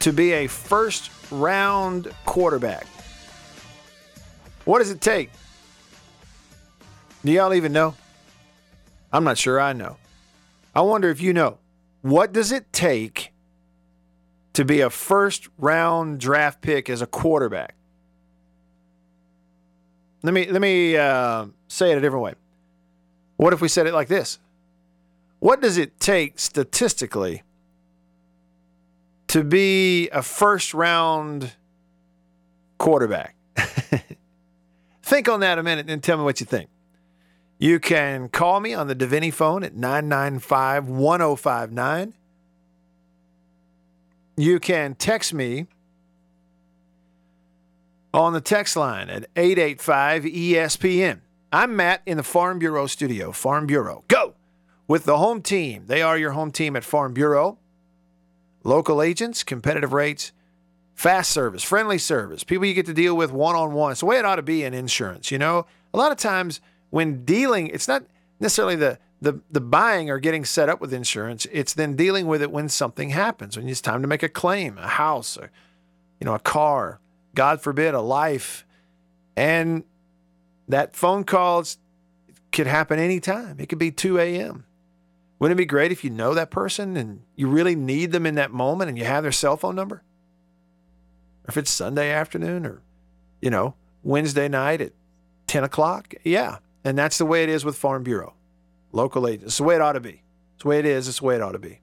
to be a first round quarterback? What does it take? Do y'all even know? I'm not sure I know. I wonder if you know. What does it take to be a first round draft pick as a quarterback? Let me let me uh, say it a different way. What if we said it like this? What does it take statistically to be a first round quarterback? think on that a minute and tell me what you think. You can call me on the Davini phone at 995 1059. You can text me on the text line at 885 ESPN. I'm Matt in the Farm Bureau studio. Farm Bureau, go! With the home team. They are your home team at Farm Bureau. Local agents, competitive rates, fast service, friendly service, people you get to deal with one on one. It's the way it ought to be in insurance. You know, a lot of times when dealing, it's not necessarily the the the buying or getting set up with insurance. It's then dealing with it when something happens, when it's time to make a claim, a house, or you know, a car, God forbid, a life, and that phone calls could happen anytime. It could be 2 a.m. Wouldn't it be great if you know that person and you really need them in that moment and you have their cell phone number? Or if it's Sunday afternoon or, you know, Wednesday night at 10 o'clock? Yeah. And that's the way it is with Farm Bureau, local agents. It's the way it ought to be. It's the way it is. It's the way it ought to be.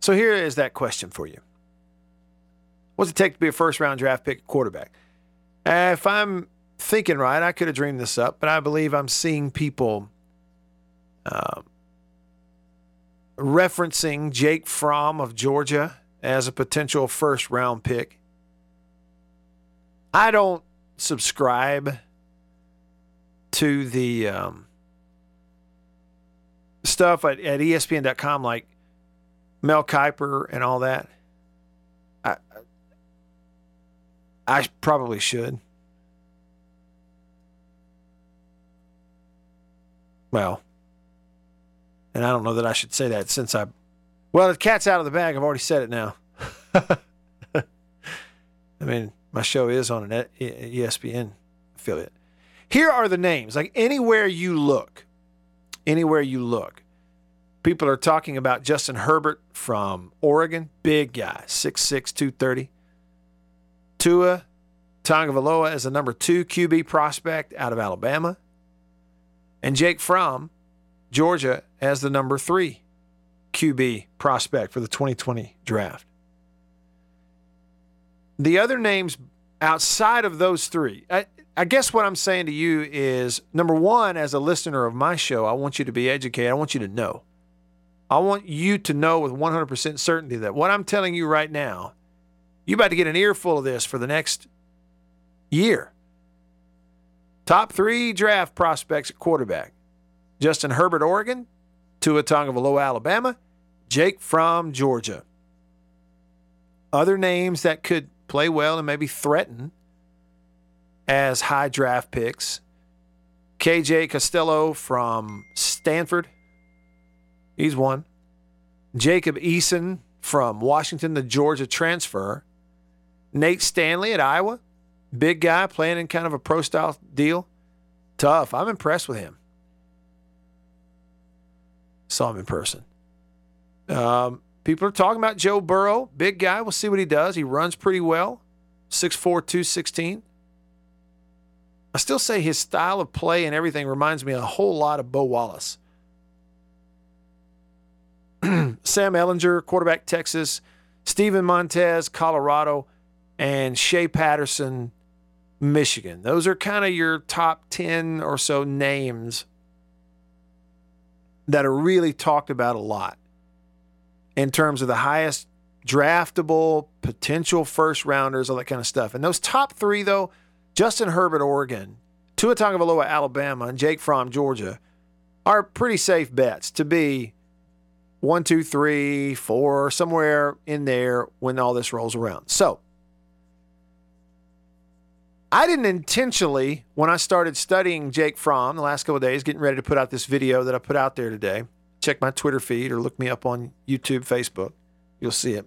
So here is that question for you What's it take to be a first round draft pick quarterback? If I'm thinking right, I could have dreamed this up, but I believe I'm seeing people uh, referencing Jake Fromm of Georgia as a potential first round pick. I don't subscribe to the um, stuff at, at ESPN.com like Mel Kiper and all that. I, I probably should. Well, and I don't know that I should say that since I, well, the cat's out of the bag. I've already said it now. I mean, my show is on an ESPN affiliate. Here are the names. Like anywhere you look, anywhere you look, people are talking about Justin Herbert from Oregon, big guy, 6'6, 230. Tua Tagovailoa as the number two QB prospect out of Alabama, and Jake Fromm, Georgia, as the number three QB prospect for the 2020 draft. The other names outside of those three, I, I guess what I'm saying to you is number one, as a listener of my show, I want you to be educated. I want you to know. I want you to know with 100% certainty that what I'm telling you right now, you're about to get an earful of this for the next year. Top three draft prospects at quarterback Justin Herbert, Oregon, Tua Tagovailoa, Alabama, Jake Fromm Georgia. Other names that could play well and maybe threaten as high draft picks KJ Costello from Stanford. He's one. Jacob Eason from Washington, the Georgia transfer. Nate Stanley at Iowa. Big guy playing in kind of a pro style deal. Tough. I'm impressed with him. Saw him in person. Um, People are talking about Joe Burrow, big guy. We'll see what he does. He runs pretty well, 6'4, 216. I still say his style of play and everything reminds me a whole lot of Bo Wallace. Sam Ehlinger, quarterback, Texas. Steven Montez, Colorado. And Shea Patterson, Michigan. Those are kind of your top 10 or so names that are really talked about a lot in terms of the highest draftable potential first rounders, all that kind of stuff. And those top three, though, Justin Herbert, Oregon, Tua Tagovailoa, Alabama, and Jake Fromm, Georgia, are pretty safe bets to be one, two, three, four, somewhere in there when all this rolls around. So, I didn't intentionally, when I started studying Jake Fromm the last couple of days, getting ready to put out this video that I put out there today. Check my Twitter feed or look me up on YouTube, Facebook. You'll see it.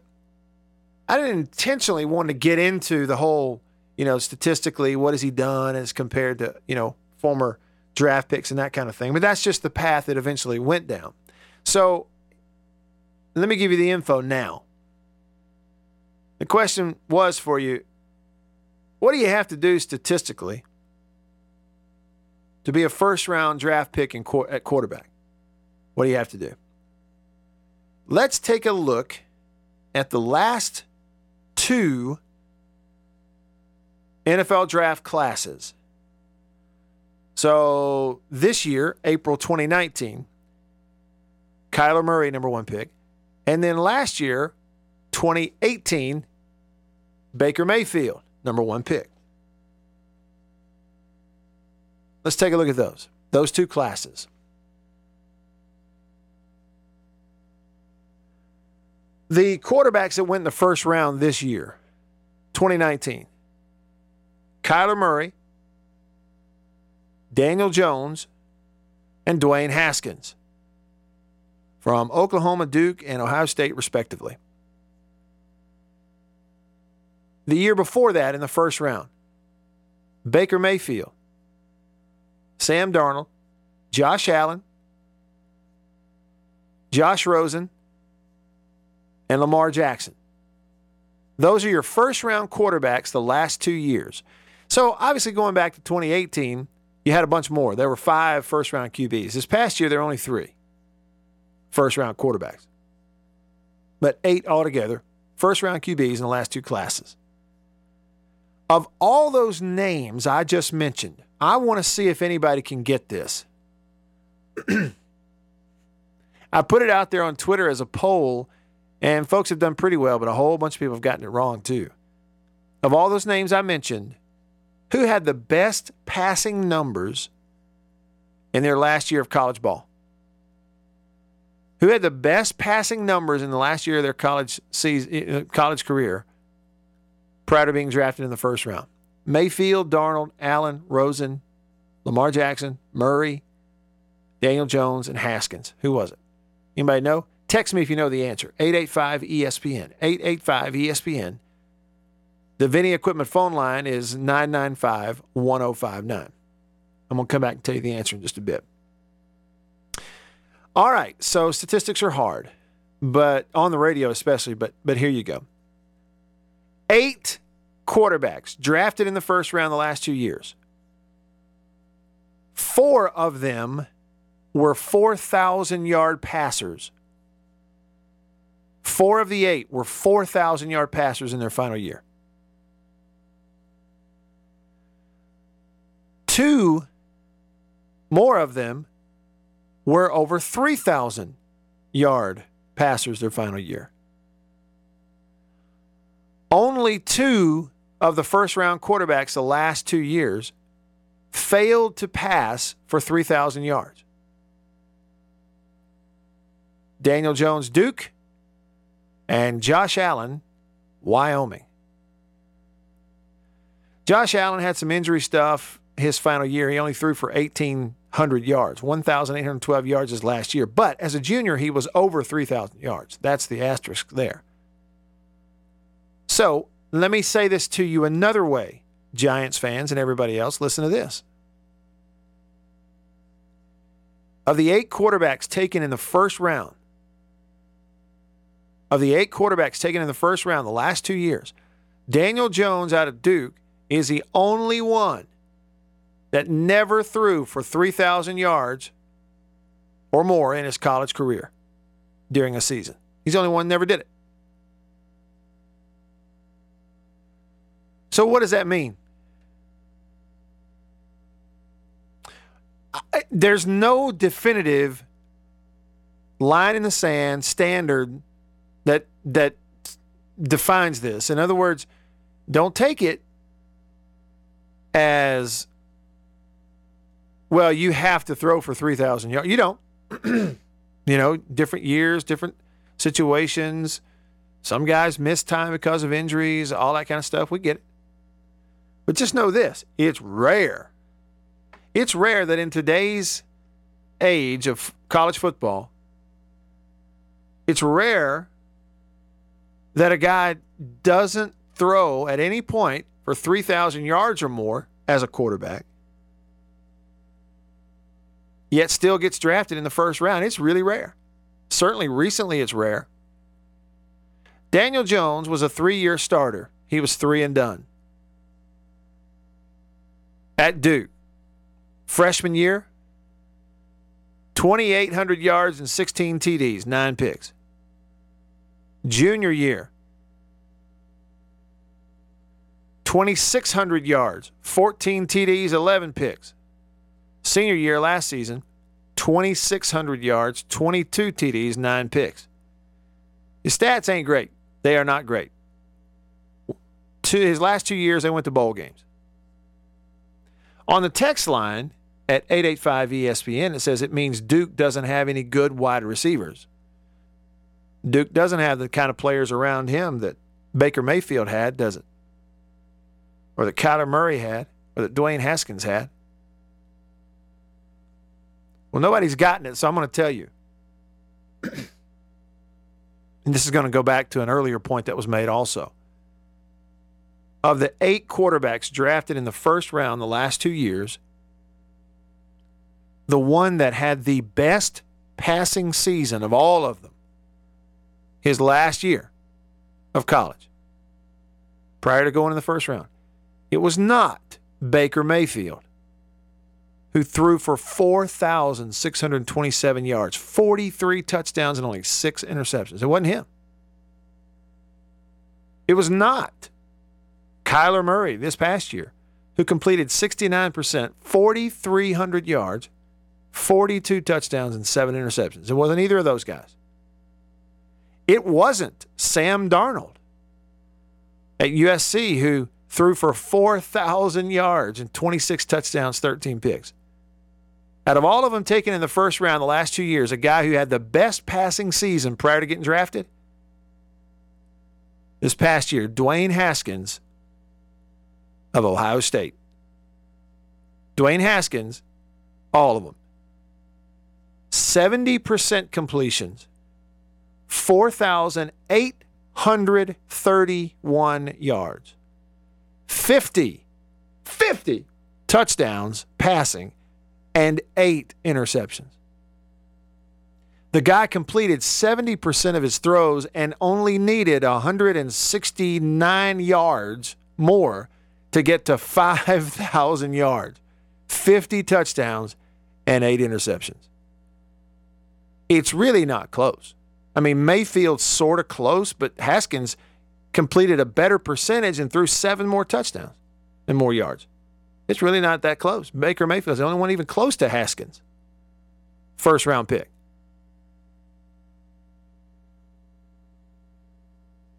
I didn't intentionally want to get into the whole, you know, statistically, what has he done as compared to, you know, former draft picks and that kind of thing. But that's just the path that eventually went down. So let me give you the info now. The question was for you what do you have to do statistically to be a first round draft pick in, at quarterback? What do you have to do? Let's take a look at the last two NFL draft classes. So this year, April 2019, Kyler Murray, number one pick. And then last year, 2018, Baker Mayfield number one pick. Let's take a look at those. Those two classes. The quarterbacks that went in the first round this year, 2019, Kyler Murray, Daniel Jones, and Dwayne Haskins from Oklahoma, Duke, and Ohio State, respectively the year before that in the first round. Baker Mayfield, Sam Darnold, Josh Allen, Josh Rosen, and Lamar Jackson. Those are your first round quarterbacks the last two years. So, obviously, going back to 2018, you had a bunch more. There were five first round QBs. This past year, there are only three first round quarterbacks, but eight altogether, first round QBs in the last two classes. Of all those names I just mentioned, I want to see if anybody can get this. I put it out there on Twitter as a poll, and folks have done pretty well, but a whole bunch of people have gotten it wrong too. Of all those names I mentioned, who had the best passing numbers in their last year of college ball? Who had the best passing numbers in the last year of their college season, uh, college career to being drafted in the first round. Mayfield, Darnold, Allen, Rosen, Lamar Jackson, Murray, Daniel Jones, and Haskins. Who was it? Anybody know? Text me if you know the answer. 885 ESPN. 885 ESPN. The Vinny Equipment phone line is 995 1059. I'm going to come back and tell you the answer in just a bit. All right, so statistics are hard, but on the radio especially, but but here you go. Eight quarterbacks drafted in the first round the last two years. Four of them were 4,000 yard passers. Four of the eight were 4,000 yard passers in their final year. Two more of them were over 3,000 yard passers their final year. Only two of the first round quarterbacks the last two years failed to pass for 3,000 yards. Daniel Jones, Duke, and Josh Allen, Wyoming. Josh Allen had some injury stuff his final year. He only threw for 1,800 yards, 1,812 yards his last year. But as a junior, he was over 3,000 yards. That's the asterisk there. So let me say this to you another way, Giants fans and everybody else. Listen to this. Of the eight quarterbacks taken in the first round of the eight quarterbacks taken in the first round the last two years, Daniel Jones out of Duke is the only one that never threw for 3,000 yards or more in his college career during a season. He's the only one never did it. So, what does that mean? I, there's no definitive line in the sand standard that that defines this. In other words, don't take it as well. You have to throw for three thousand yards. You don't. you know, different years, different situations. Some guys miss time because of injuries, all that kind of stuff. We get it. But just know this it's rare. It's rare that in today's age of college football, it's rare that a guy doesn't throw at any point for 3,000 yards or more as a quarterback, yet still gets drafted in the first round. It's really rare. Certainly recently, it's rare. Daniel Jones was a three year starter, he was three and done at Duke. Freshman year, 2,800 yards and 16 TDs, nine picks. Junior year, 2,600 yards, 14 TDs, 11 picks. Senior year last season, 2,600 yards, 22 TDs, nine picks. His stats ain't great. They are not great. To his last two years, they went to bowl games. On the text line at 885 ESPN, it says it means Duke doesn't have any good wide receivers. Duke doesn't have the kind of players around him that Baker Mayfield had, does it? Or that Kyler Murray had, or that Dwayne Haskins had. Well, nobody's gotten it, so I'm going to tell you. and this is going to go back to an earlier point that was made also. Of the eight quarterbacks drafted in the first round the last two years, the one that had the best passing season of all of them, his last year of college, prior to going in the first round, it was not Baker Mayfield, who threw for 4,627 yards, 43 touchdowns, and only six interceptions. It wasn't him. It was not Kyler Murray this past year, who completed 69%, 4,300 yards, 42 touchdowns, and seven interceptions. It wasn't either of those guys. It wasn't Sam Darnold at USC who threw for 4,000 yards and 26 touchdowns, 13 picks. Out of all of them taken in the first round the last two years, a guy who had the best passing season prior to getting drafted, this past year, Dwayne Haskins of Ohio State. Dwayne Haskins, all of them. 70% completions, 4,831 yards, 50, 50 touchdowns passing, and eight interceptions. The guy completed 70% of his throws and only needed 169 yards more to get to 5,000 yards, 50 touchdowns, and eight interceptions. It's really not close. I mean, Mayfield's sort of close, but Haskins completed a better percentage and threw seven more touchdowns and more yards. It's really not that close. Baker Mayfield's the only one even close to Haskins. First round pick.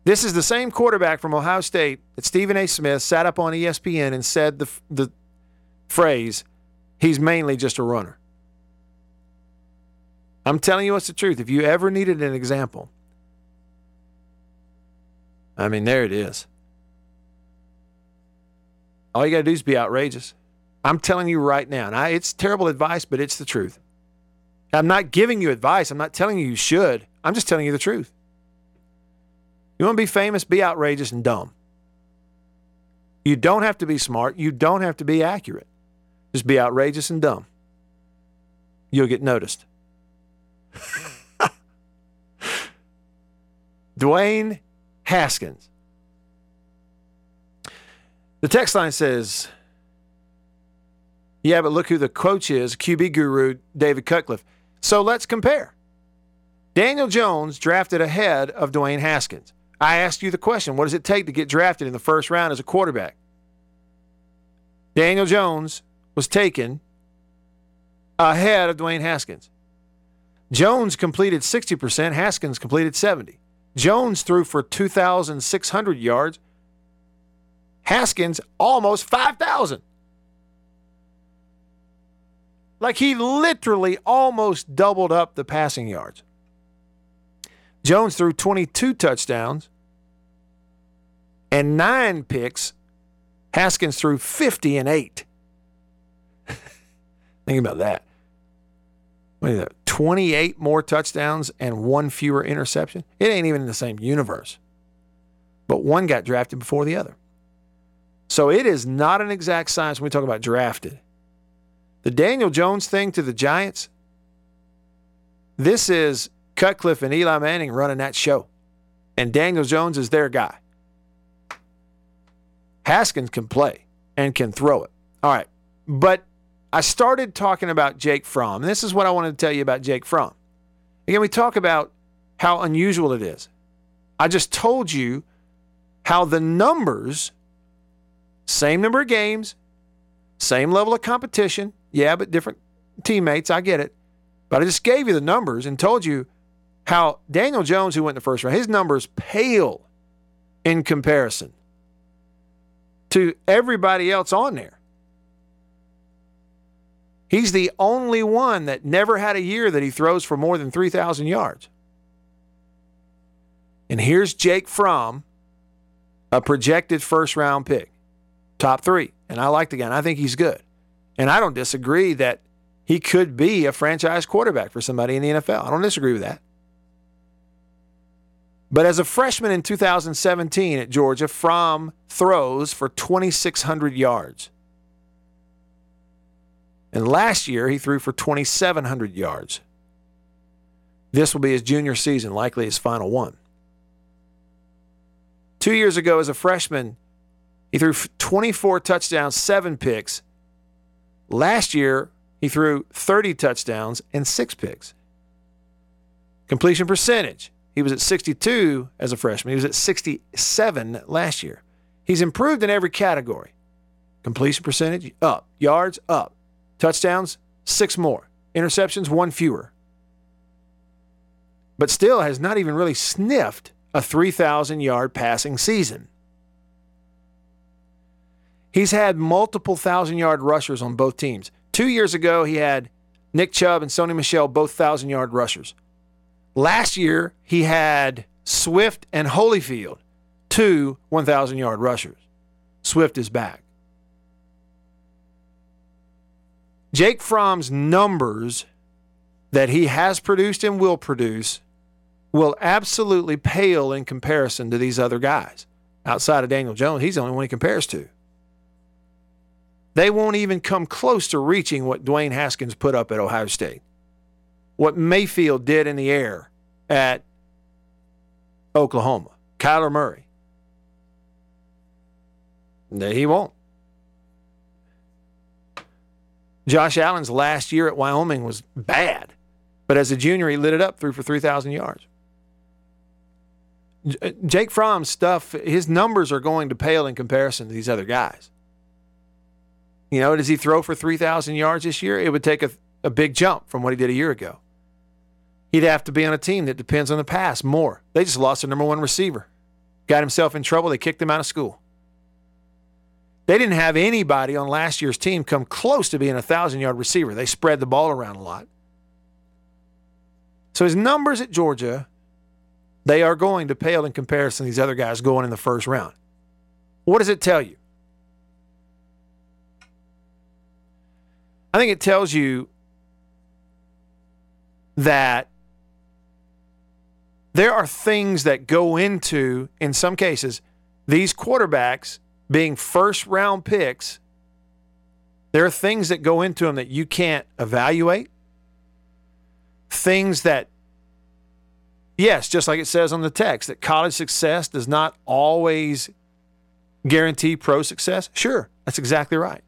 This is the same quarterback from Ohio State that Stephen A. Smith sat up on ESPN and said the, the phrase, he's mainly just a runner. I'm telling you what's the truth. If you ever needed an example, I mean, there it is. All you got to do is be outrageous. I'm telling you right now, and I, it's terrible advice, but it's the truth. I'm not giving you advice. I'm not telling you you should. I'm just telling you the truth. You want to be famous? Be outrageous and dumb. You don't have to be smart. You don't have to be accurate. Just be outrageous and dumb. You'll get noticed. Dwayne Haskins. The text line says, Yeah, but look who the coach is QB guru, David Cutcliffe. So let's compare. Daniel Jones drafted ahead of Dwayne Haskins. I asked you the question what does it take to get drafted in the first round as a quarterback? Daniel Jones was taken ahead of Dwayne Haskins. Jones completed 60%, Haskins completed 70. Jones threw for 2,600 yards. Haskins almost 5,000. Like he literally almost doubled up the passing yards. Jones threw 22 touchdowns and nine picks. Haskins threw 50 and eight. Think about that. What is that? 28 more touchdowns and one fewer interception. It ain't even in the same universe. But one got drafted before the other. So it is not an exact science when we talk about drafted. The Daniel Jones thing to the Giants, this is Cutcliffe and Eli Manning running that show. And Daniel Jones is their guy. Haskins can play and can throw it. All right. But I started talking about Jake Fromm. This is what I wanted to tell you about Jake Fromm. Again, we talk about how unusual it is. I just told you how the numbers, same number of games, same level of competition, yeah, but different teammates, I get it. But I just gave you the numbers and told you how Daniel Jones, who went in the first round, his numbers pale in comparison to everybody else on there. He's the only one that never had a year that he throws for more than 3,000 yards. And here's Jake Fromm, a projected first round pick, top three. And I like the guy. And I think he's good. And I don't disagree that he could be a franchise quarterback for somebody in the NFL. I don't disagree with that. But as a freshman in 2017 at Georgia, Fromm throws for 2,600 yards. And last year, he threw for 2,700 yards. This will be his junior season, likely his final one. Two years ago, as a freshman, he threw 24 touchdowns, seven picks. Last year, he threw 30 touchdowns and six picks. Completion percentage, he was at 62 as a freshman. He was at 67 last year. He's improved in every category. Completion percentage, up. Yards, up. Touchdowns, six more. Interceptions, one fewer. But still has not even really sniffed a 3,000 yard passing season. He's had multiple thousand yard rushers on both teams. Two years ago, he had Nick Chubb and Sony Michel both thousand yard rushers. Last year, he had Swift and Holyfield, two 1,000 yard rushers. Swift is back. Jake Fromm's numbers that he has produced and will produce will absolutely pale in comparison to these other guys. Outside of Daniel Jones, he's the only one he compares to. They won't even come close to reaching what Dwayne Haskins put up at Ohio State, what Mayfield did in the air at Oklahoma, Kyler Murray. He won't. Josh Allen's last year at Wyoming was bad, but as a junior, he lit it up, threw for 3,000 yards. Uh, Jake Fromm's stuff, his numbers are going to pale in comparison to these other guys. You know, does he throw for 3,000 yards this year? It would take a, a big jump from what he did a year ago. He'd have to be on a team that depends on the pass more. They just lost their number one receiver. Got himself in trouble. They kicked him out of school. They didn't have anybody on last year's team come close to being a thousand yard receiver. They spread the ball around a lot. So his numbers at Georgia, they are going to pale in comparison to these other guys going in the first round. What does it tell you? I think it tells you that there are things that go into, in some cases, these quarterbacks being first round picks, there are things that go into them that you can't evaluate, things that yes, just like it says on the text, that college success does not always guarantee pro success. Sure, that's exactly right.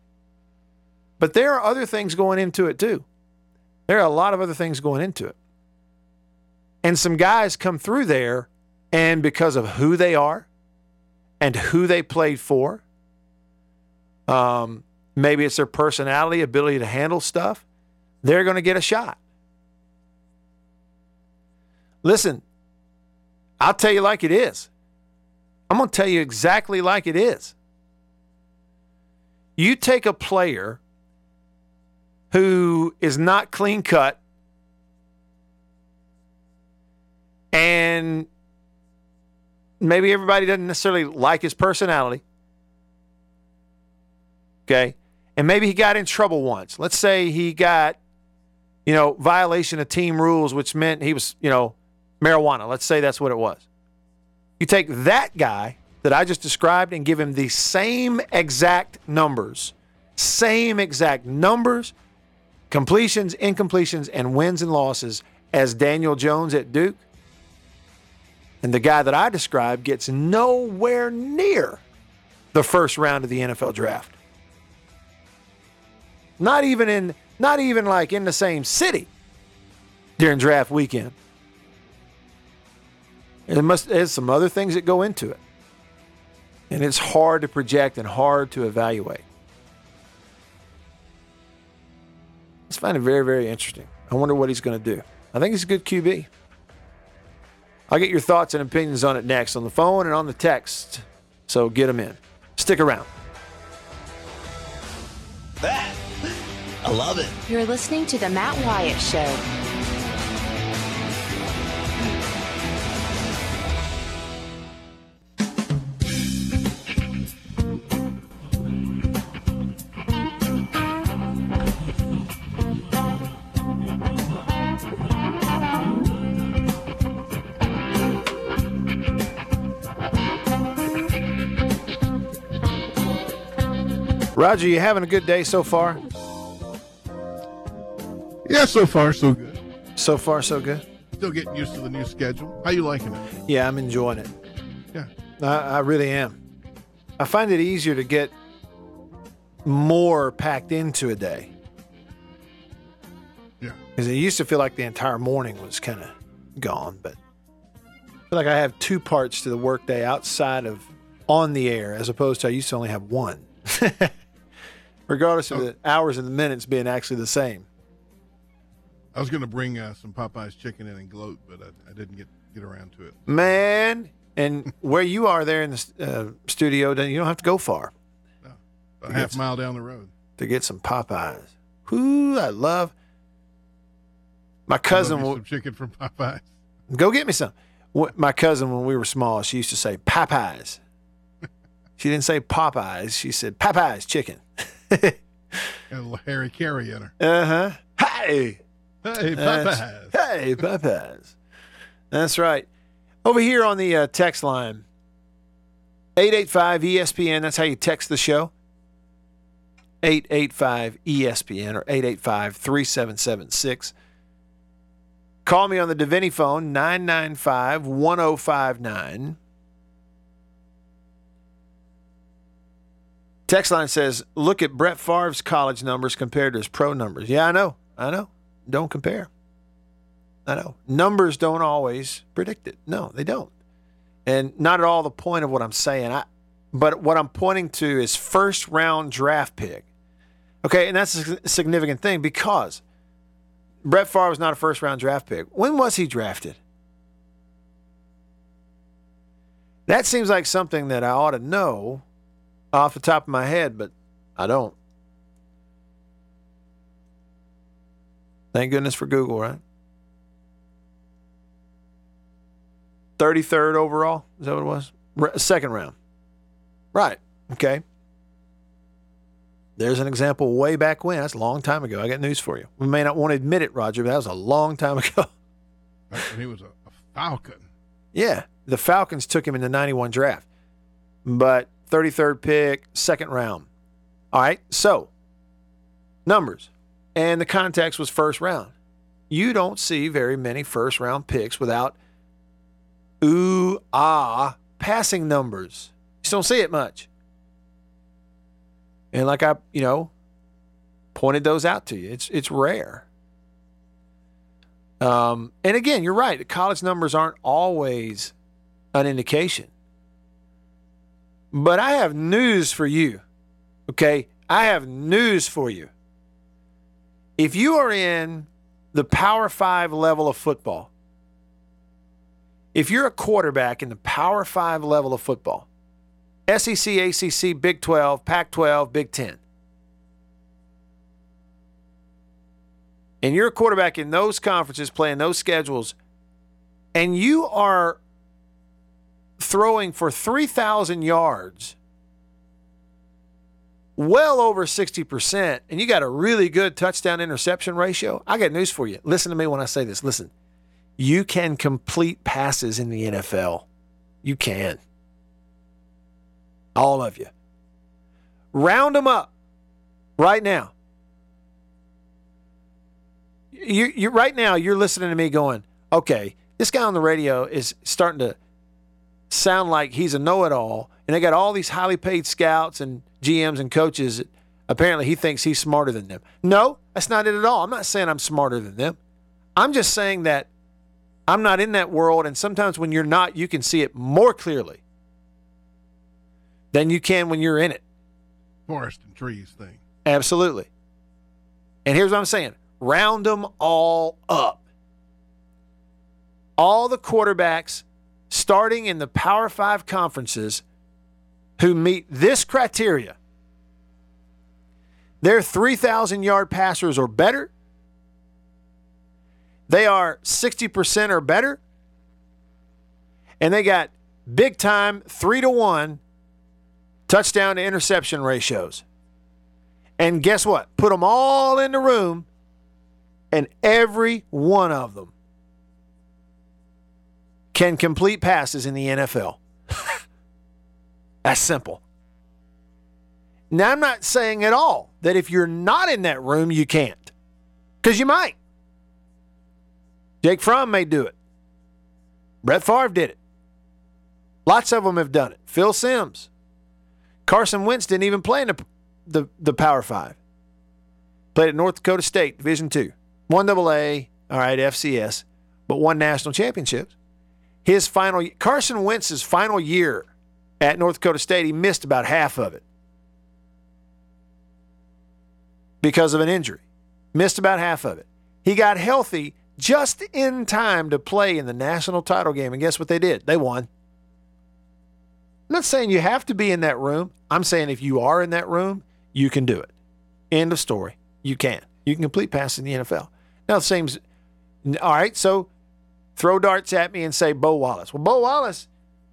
But there are other things going into it too. There are a lot of other things going into it. And some guys come through there, and because of who they are and who they played for, um, maybe it's their personality, ability to handle stuff, they're going to get a shot. Listen, I'll tell you like it is. I'm going to tell you exactly like it is. You take a player who is not clean cut and maybe everybody doesn't necessarily like his personality. Okay. And maybe he got in trouble once. Let's say he got, you know, violation of team rules, which meant he was, you know, marijuana. Let's say that's what it was. You take that guy that I just described and give him the same exact numbers, same exact numbers, completions, incompletions, and wins and losses as Daniel Jones at Duke. And the guy that I described gets nowhere near the first round of the NFL draft. Not even in not even like in the same city during draft weekend. There must there's some other things that go into it. And it's hard to project and hard to evaluate. I just find it very, very interesting. I wonder what he's going to do. I think he's a good QB. I'll get your thoughts and opinions on it next on the phone and on the text. So get them in. Stick around. I love it. You're listening to The Matt Wyatt Show. Roger, you having a good day so far? Yeah, so far so good. So far, so good. Still getting used to the new schedule. How you liking it? Yeah, I'm enjoying it. Yeah. I, I really am. I find it easier to get more packed into a day. Yeah. Because it used to feel like the entire morning was kind of gone, but I feel like I have two parts to the workday outside of on the air, as opposed to I used to only have one. Regardless of the hours and the minutes being actually the same. I was going to bring uh, some Popeyes chicken in and gloat, but I, I didn't get get around to it. Man, and where you are there in the uh, studio, then you don't have to go far No, A half mile down the road. to get some Popeyes. Whoo, I love. My cousin will chicken from Popeyes. go get me some. My cousin, when we were small, she used to say Popeyes. She didn't say Popeyes. She said Popeyes chicken. Got a little Harry Caray in her. Uh huh. Hey. Hey, That's- Popeyes. Hey, Popeyes. That's right. Over here on the uh, text line, 885 ESPN. That's how you text the show. 885 ESPN or 885 3776. Call me on the Davini phone, 995 1059. Text line says, look at Brett Favre's college numbers compared to his pro numbers. Yeah, I know. I know. Don't compare. I know. Numbers don't always predict it. No, they don't. And not at all the point of what I'm saying. I but what I'm pointing to is first round draft pick. Okay, and that's a significant thing because Brett Favre was not a first round draft pick. When was he drafted? That seems like something that I ought to know off the top of my head, but I don't. Thank goodness for Google, right? 33rd overall. Is that what it was? R- second round. Right. Okay. There's an example way back when. That's a long time ago. I got news for you. We may not want to admit it, Roger, but that was a long time ago. When he was a, a Falcon. Yeah. The Falcons took him in the 91 draft, but 33rd pick, second round. All right. So, numbers. And the context was first round. You don't see very many first round picks without ooh ah passing numbers. You just don't see it much. And like I, you know, pointed those out to you. It's it's rare. Um, and again, you're right. The college numbers aren't always an indication. But I have news for you. Okay? I have news for you. If you are in the Power Five level of football, if you're a quarterback in the Power Five level of football, SEC, ACC, Big 12, Pac 12, Big 10, and you're a quarterback in those conferences playing those schedules, and you are throwing for 3,000 yards, well over 60%, and you got a really good touchdown interception ratio, I got news for you. Listen to me when I say this. Listen, you can complete passes in the NFL. You can. All of you. Round them up right now. You, you right now you're listening to me going, okay, this guy on the radio is starting to sound like he's a know-it-all, and they got all these highly paid scouts and GMs and coaches. That apparently, he thinks he's smarter than them. No, that's not it at all. I'm not saying I'm smarter than them. I'm just saying that I'm not in that world, and sometimes when you're not, you can see it more clearly than you can when you're in it. Forest and trees thing. Absolutely. And here's what I'm saying round them all up. All the quarterbacks starting in the Power Five conferences who meet this criteria. They're 3,000 yard passers or better. They are 60% or better. And they got big time three to one touchdown to interception ratios. And guess what? Put them all in the room, and every one of them can complete passes in the NFL. That's simple. Now, I'm not saying at all that if you're not in that room, you can't, because you might. Jake Fromm may do it. Brett Favre did it. Lots of them have done it. Phil Simms. Carson Wentz didn't even play in the, the, the Power Five. Played at North Dakota State, Division Two. One double A, all right, FCS, but won national championships. His final Carson Wentz's final year at North Dakota State, he missed about half of it because of an injury. Missed about half of it. He got healthy just in time to play in the national title game. And guess what they did? They won. I'm not saying you have to be in that room. I'm saying if you are in that room, you can do it. End of story. You can. You can complete passes in the NFL. Now, the same. All right, so throw darts at me and say Bo Wallace. Well, Bo Wallace,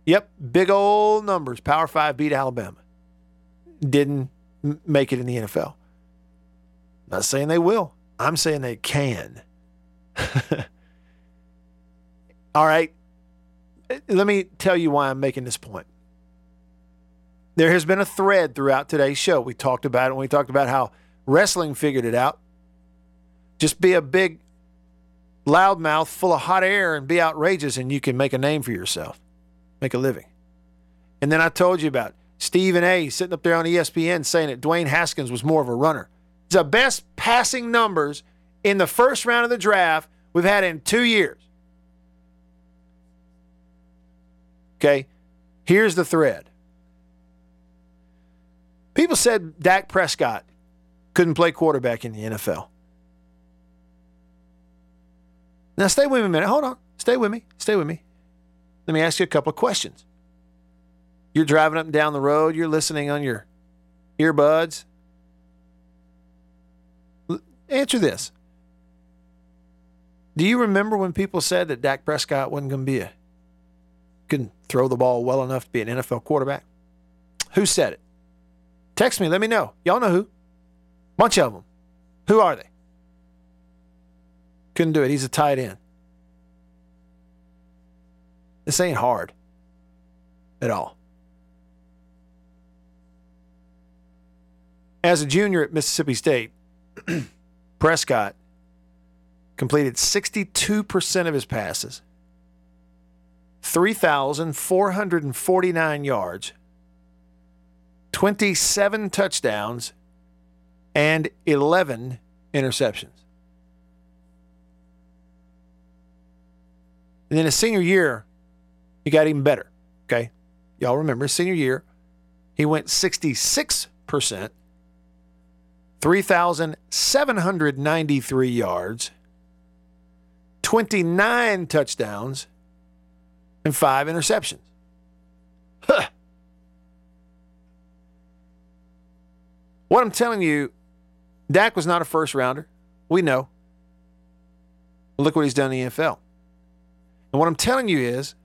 yep, big old numbers. Power Five beat Alabama. Didn't make it in the NFL. Not saying they will. I'm saying they can. All right. Let me tell you why I'm making this point. There has been a thread throughout today's show. We talked about it when we talked about how wrestling figured it out. Just be a big loudmouth full of hot air and be outrageous, and you can make a name for yourself, make a living. And then I told you about Stephen A. sitting up there on ESPN saying that Dwayne Haskins was more of a runner. The best passing numbers in the first round of the draft we've had in two years. Okay, here's the thread. People said Dak Prescott couldn't play quarterback in the NFL. Now, stay with me a minute. Hold on. Stay with me. Stay with me. Let me ask you a couple of questions. You're driving up and down the road, you're listening on your earbuds. L- answer this. Do you remember when people said that Dak Prescott wasn't going to be a couldn't throw the ball well enough to be an NFL quarterback? Who said it? Text me, let me know. Y'all know who. Bunch of them. Who are they? Couldn't do it. He's a tight end. This ain't hard at all. As a junior at Mississippi State, Prescott completed 62% of his passes, 3,449 yards, 27 touchdowns, and 11 interceptions. And then his senior year, he got even better. Okay. Y'all remember his senior year, he went 66%, 3,793 yards, 29 touchdowns, and five interceptions. Huh. What I'm telling you, Dak was not a first rounder. We know. Look what he's done in the NFL. And what I'm telling you is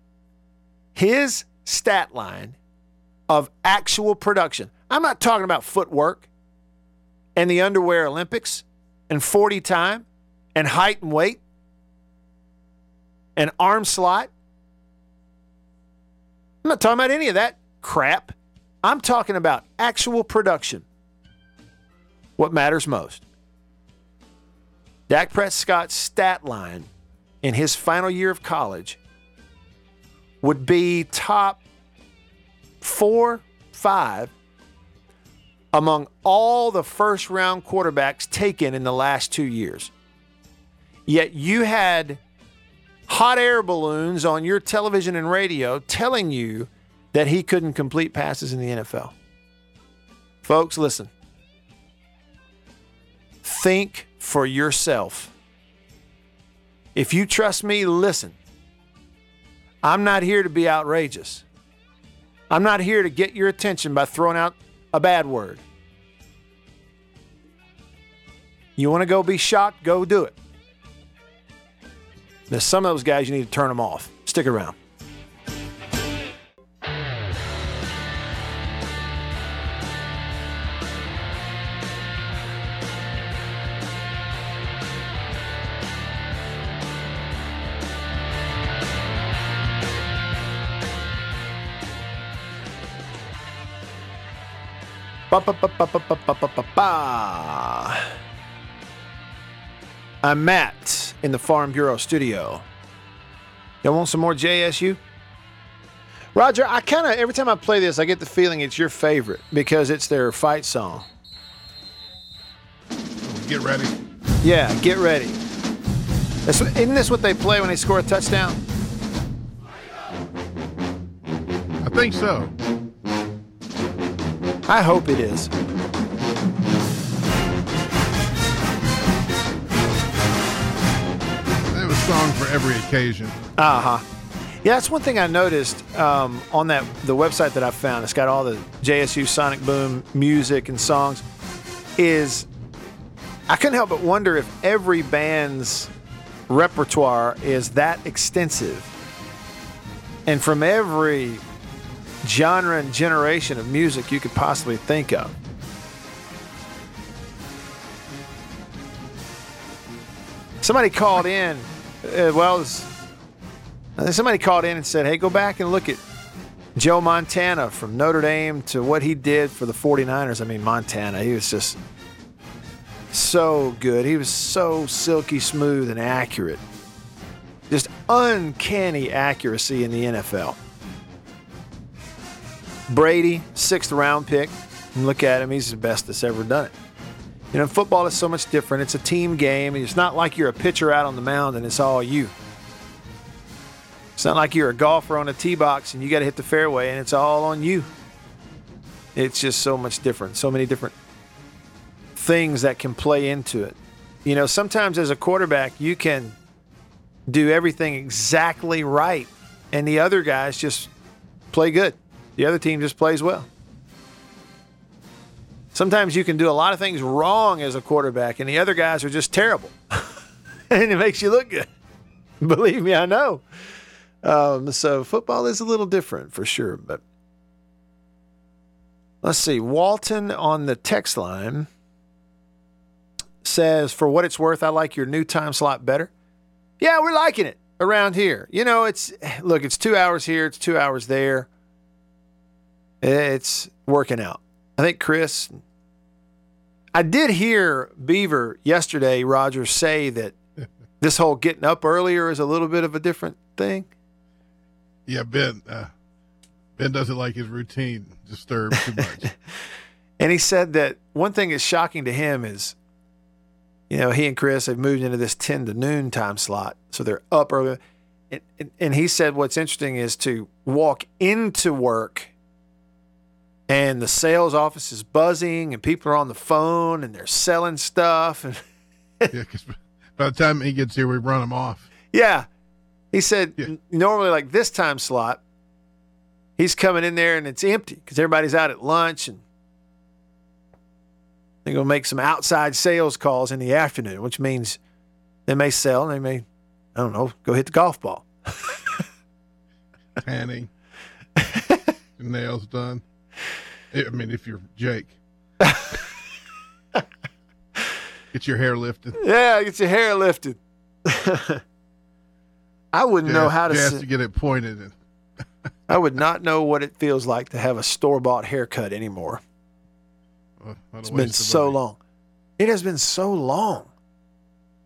his stat line of actual production. I'm not talking about footwork and the underwear Olympics and 40 time and height and weight and arm slot. I'm not talking about any of that crap. I'm talking about actual production. What matters most. Dak Prescott's stat line in his final year of college would be top four, five among all the first round quarterbacks taken in the last two years. Yet you had hot air balloons on your television and radio telling you that he couldn't complete passes in the NFL. Folks, listen. Think for yourself. If you trust me, listen. I'm not here to be outrageous. I'm not here to get your attention by throwing out a bad word. You want to go be shocked? Go do it. There's some of those guys you need to turn them off. Stick around. Ba, ba, ba, I'm Matt in the Farm Bureau studio. Y'all want some more JSU? Roger, I kind of, every time I play this, I get the feeling it's your favorite because it's their fight song. Get ready. Yeah, get ready. That's, isn't this what they play when they score a touchdown? I think so. I hope it is. They have a song for every occasion. Uh huh. Yeah, that's one thing I noticed um, on that the website that I found. It's got all the JSU Sonic Boom music and songs. Is I couldn't help but wonder if every band's repertoire is that extensive, and from every genre and generation of music you could possibly think of. Somebody called in. Uh, well, was- I somebody called in and said, "Hey, go back and look at Joe Montana from Notre Dame to what he did for the 49ers." I mean, Montana, he was just so good. He was so silky smooth and accurate. Just uncanny accuracy in the NFL. Brady, sixth round pick. And look at him, he's the best that's ever done it. You know, football is so much different. It's a team game. It's not like you're a pitcher out on the mound and it's all you. It's not like you're a golfer on a tee box and you got to hit the fairway and it's all on you. It's just so much different. So many different things that can play into it. You know, sometimes as a quarterback, you can do everything exactly right and the other guys just play good. The other team just plays well. Sometimes you can do a lot of things wrong as a quarterback, and the other guys are just terrible. and it makes you look good. Believe me, I know. Um, so football is a little different for sure. But let's see. Walton on the text line says, For what it's worth, I like your new time slot better. Yeah, we're liking it around here. You know, it's look, it's two hours here, it's two hours there. It's working out. I think Chris, I did hear Beaver yesterday, Roger, say that this whole getting up earlier is a little bit of a different thing. Yeah, Ben. Uh, ben doesn't like his routine disturbed too much. And he said that one thing that's shocking to him is, you know, he and Chris have moved into this 10 to noon time slot. So they're up early. And, and, and he said what's interesting is to walk into work and the sales office is buzzing and people are on the phone and they're selling stuff. And yeah, because by the time he gets here, we run him off. yeah, he said Yeah. normally like this time slot, he's coming in there and it's empty because everybody's out at lunch and they're going to make some outside sales calls in the afternoon, which means they may sell and they may, I don't know, go hit the golf ball. Tanning, nails done. I mean, if you're Jake, get your hair lifted. Yeah, get your hair lifted. I wouldn't know how to. S- to get it pointed. And, I would not know what it feels like to have a store bought haircut anymore. a It's been so money. long. It has been so long.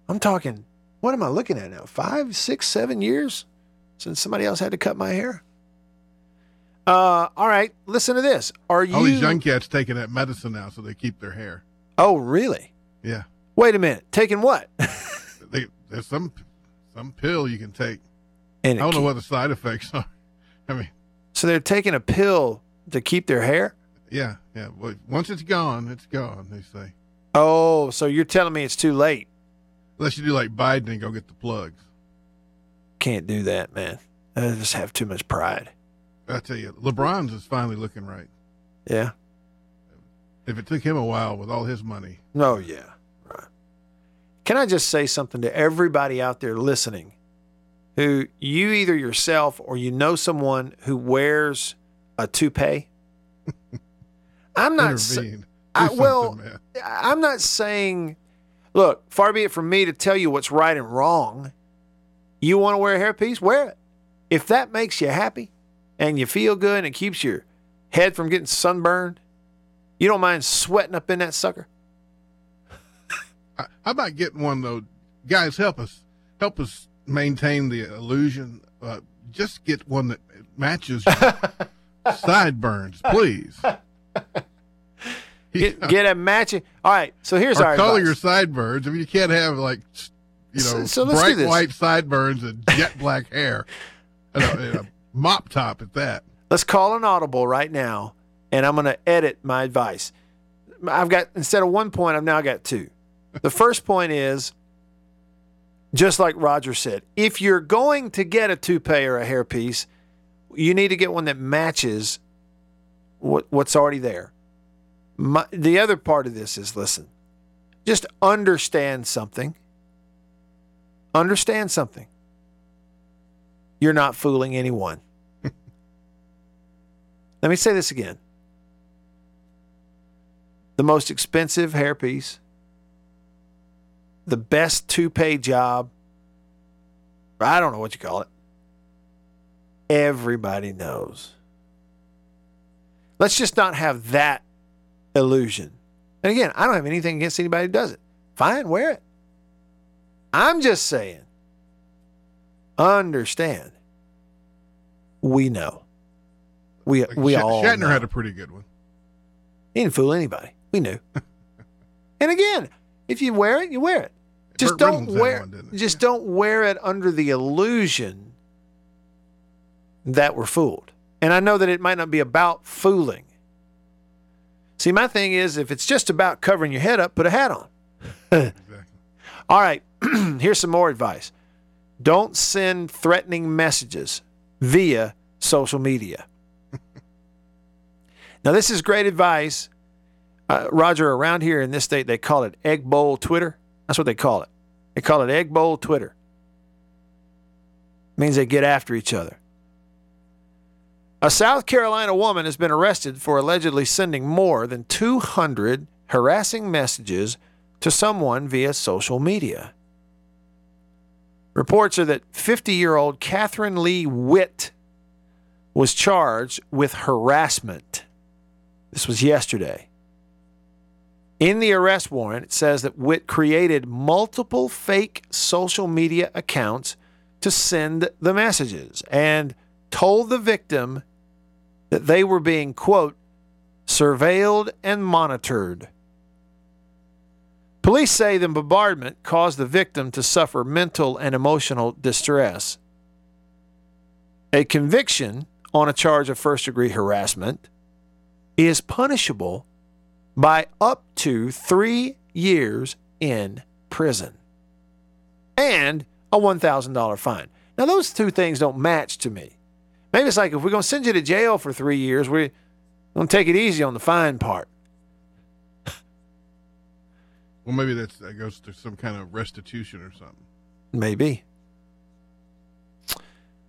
I'm talking. What am I looking at now? Five, six, seven years since somebody else had to cut my hair. Uh, all right. Listen to this. Are you? All these young cats taking that medicine now, so they keep their hair. oh, really? Yeah, Wait a minute. Taking what? they, there's some some pill you can take. and I don't know keep- what the side effects are. I mean, So they're taking a pill to keep their hair. yeah, yeah. Well, once it's gone, it's gone. They say, Oh, so you're telling me it's too late? unless you do like Biden and go get the plugs. Can't do that, man. I just have too much pride. I tell you, LeBron's is finally looking right. Yeah. If it took him a while with all his money, Oh, yeah. Right. Can I just say something to everybody out there listening who you either yourself or you know someone who wears a toupee? I'm not saying. Well, man. I'm not saying look, far be it from me to tell you what's right and wrong. You want to wear a hairpiece? Wear it. If that makes you happy and you feel good and it keeps your head from getting sunburned, you don't mind sweating up in that sucker? I- How about getting one though? Guys, help us, help us maintain the illusion. Uh, just get one that matches your sideburns, please. Get, get a matching. All right. So here's or our color advice. your sideburns. I mean, you can't have like, you know, So- so bright white sideburns and jet black hair, and a, and a mop top at that. Let's call an audible right now, and I'm going to edit my advice. I've got instead of one point, I've now got two. The first point is just like Roger said, if you're going to get a toupee or a hairpiece, you need to get one that matches what, what's already there. My, the other part of this is listen, just understand something. Understand something. You're not fooling anyone. Let me say this again. The most expensive hairpiece, the best toupee job, I don't know what you call it. Everybody knows. Let's just not have that illusion. And again, I don't have anything against anybody who does it. Fine, wear it. I'm just saying, understand. We know. We Like we Shat- all Shatner know. had a pretty good one. He didn't fool anybody. We knew. and again, if you wear it, you wear it. Just Burt don't Reynolds wear. one, just don't wear it under the illusion that we're fooled. And I know that it might not be about fooling. See, my thing is, if it's just about covering your head up, put a hat on. Exactly. All right, here's some more advice. Don't send threatening messages via social media. now, this is great advice. Uh, Roger, around here in this state, they call it egg bowl Twitter. That's what they call it. They call it egg bowl Twitter. means they get after each other. A South Carolina woman has been arrested for allegedly sending more than 200 harassing messages to someone via social media. Reports are that 50 year old Catherine Lee Witt was charged with harassment. This was yesterday. In the arrest warrant, it says that Witt created multiple fake social media accounts to send the messages. And told the victim that they were being, quote, surveilled and monitored. Police say the bombardment caused the victim to suffer mental and emotional distress. A conviction on a charge of first degree harassment is punishable by up to three years in prison and a $1,000 fine. Now, those two things don't match to me. Maybe it's like if we're going to send you to jail for three years, we're going to take it easy on the fine part. Well, maybe that's that goes to some kind of restitution or something. Maybe.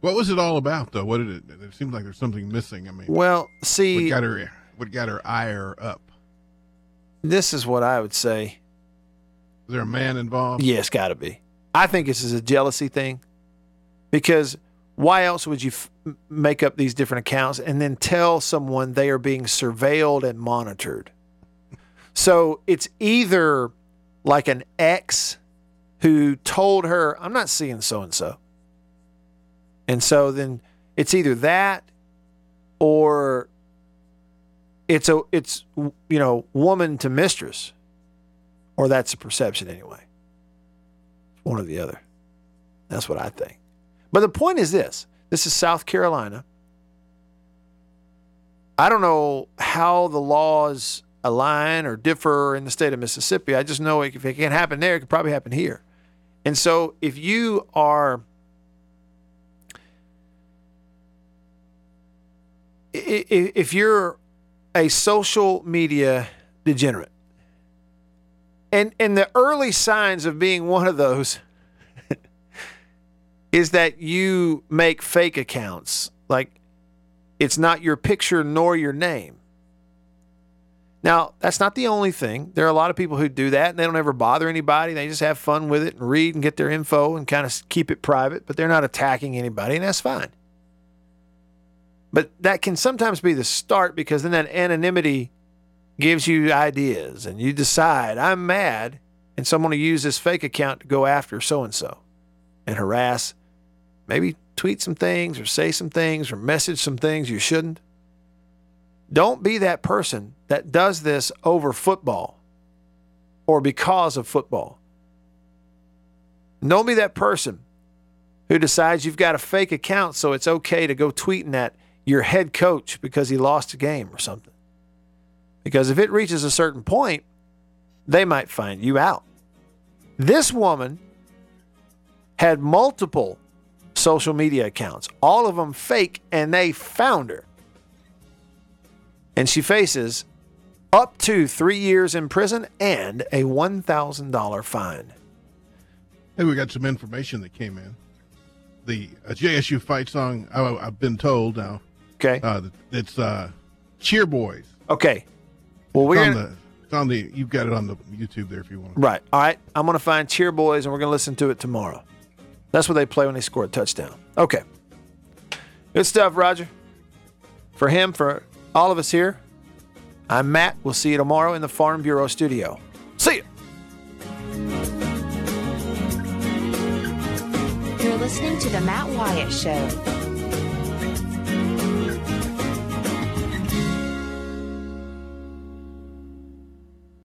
What was it all about, though? What did it? It seems like there's something missing. I mean, Well, see, what got her? What got her ire up? this is what I would say. Is there a man involved? Yeah, it's got to be. I think this is a jealousy thing because why else would you f- make up these different accounts and then tell someone they are being surveilled and monitored? So it's either like an ex who told her, I'm not seeing so and so. And so then it's either that or it's a it's you know woman to mistress or that's the perception anyway. One or the other. That's what i think. But the point is this. This is south carolina. I don't know how the laws align or differ in the state of mississippi. I just know if it can't happen there it could probably happen here. And so if you are if you're a social media degenerate and and the early signs of being one of those is that you make fake accounts. Like it's not your picture nor your name now that's not the only thing. There are a lot of people who do that and they don't ever bother anybody. They just have fun with it and read and get their info and kind of keep it private but they're not attacking anybody and that's fine. But that can sometimes be the start because then that anonymity gives you ideas and you decide, I'm mad, and so I'm going to use this fake account to go after so and so and harass, maybe tweet some things or say some things or message some things you shouldn't. Don't be that person that does this over football or because of football. Don't be that person who decides you've got a fake account so it's okay to go tweeting at your head coach because he lost a game or something. Because if it reaches a certain point, they might find you out. This woman had multiple social media accounts, all of them fake, and they found her. And she faces up to three years in prison and a $1,000 fine. Hey, we got some information that came in. The uh, JSU fight song. I, I've been told now. Okay. Uh, it's uh, Cheer Boys. Okay. Well, we're It's on the. It's on the. You've got it on the YouTube there if you want. right. All right. I'm going to find Cheer Boys, and we're going to listen to it tomorrow. That's what they play when they score a touchdown. Okay. Good stuff, Roger. For him, for all of us here, I'm Matt. We'll see you tomorrow in the Farm Bureau studio. See you. You're listening to The Matt Wyatt Show.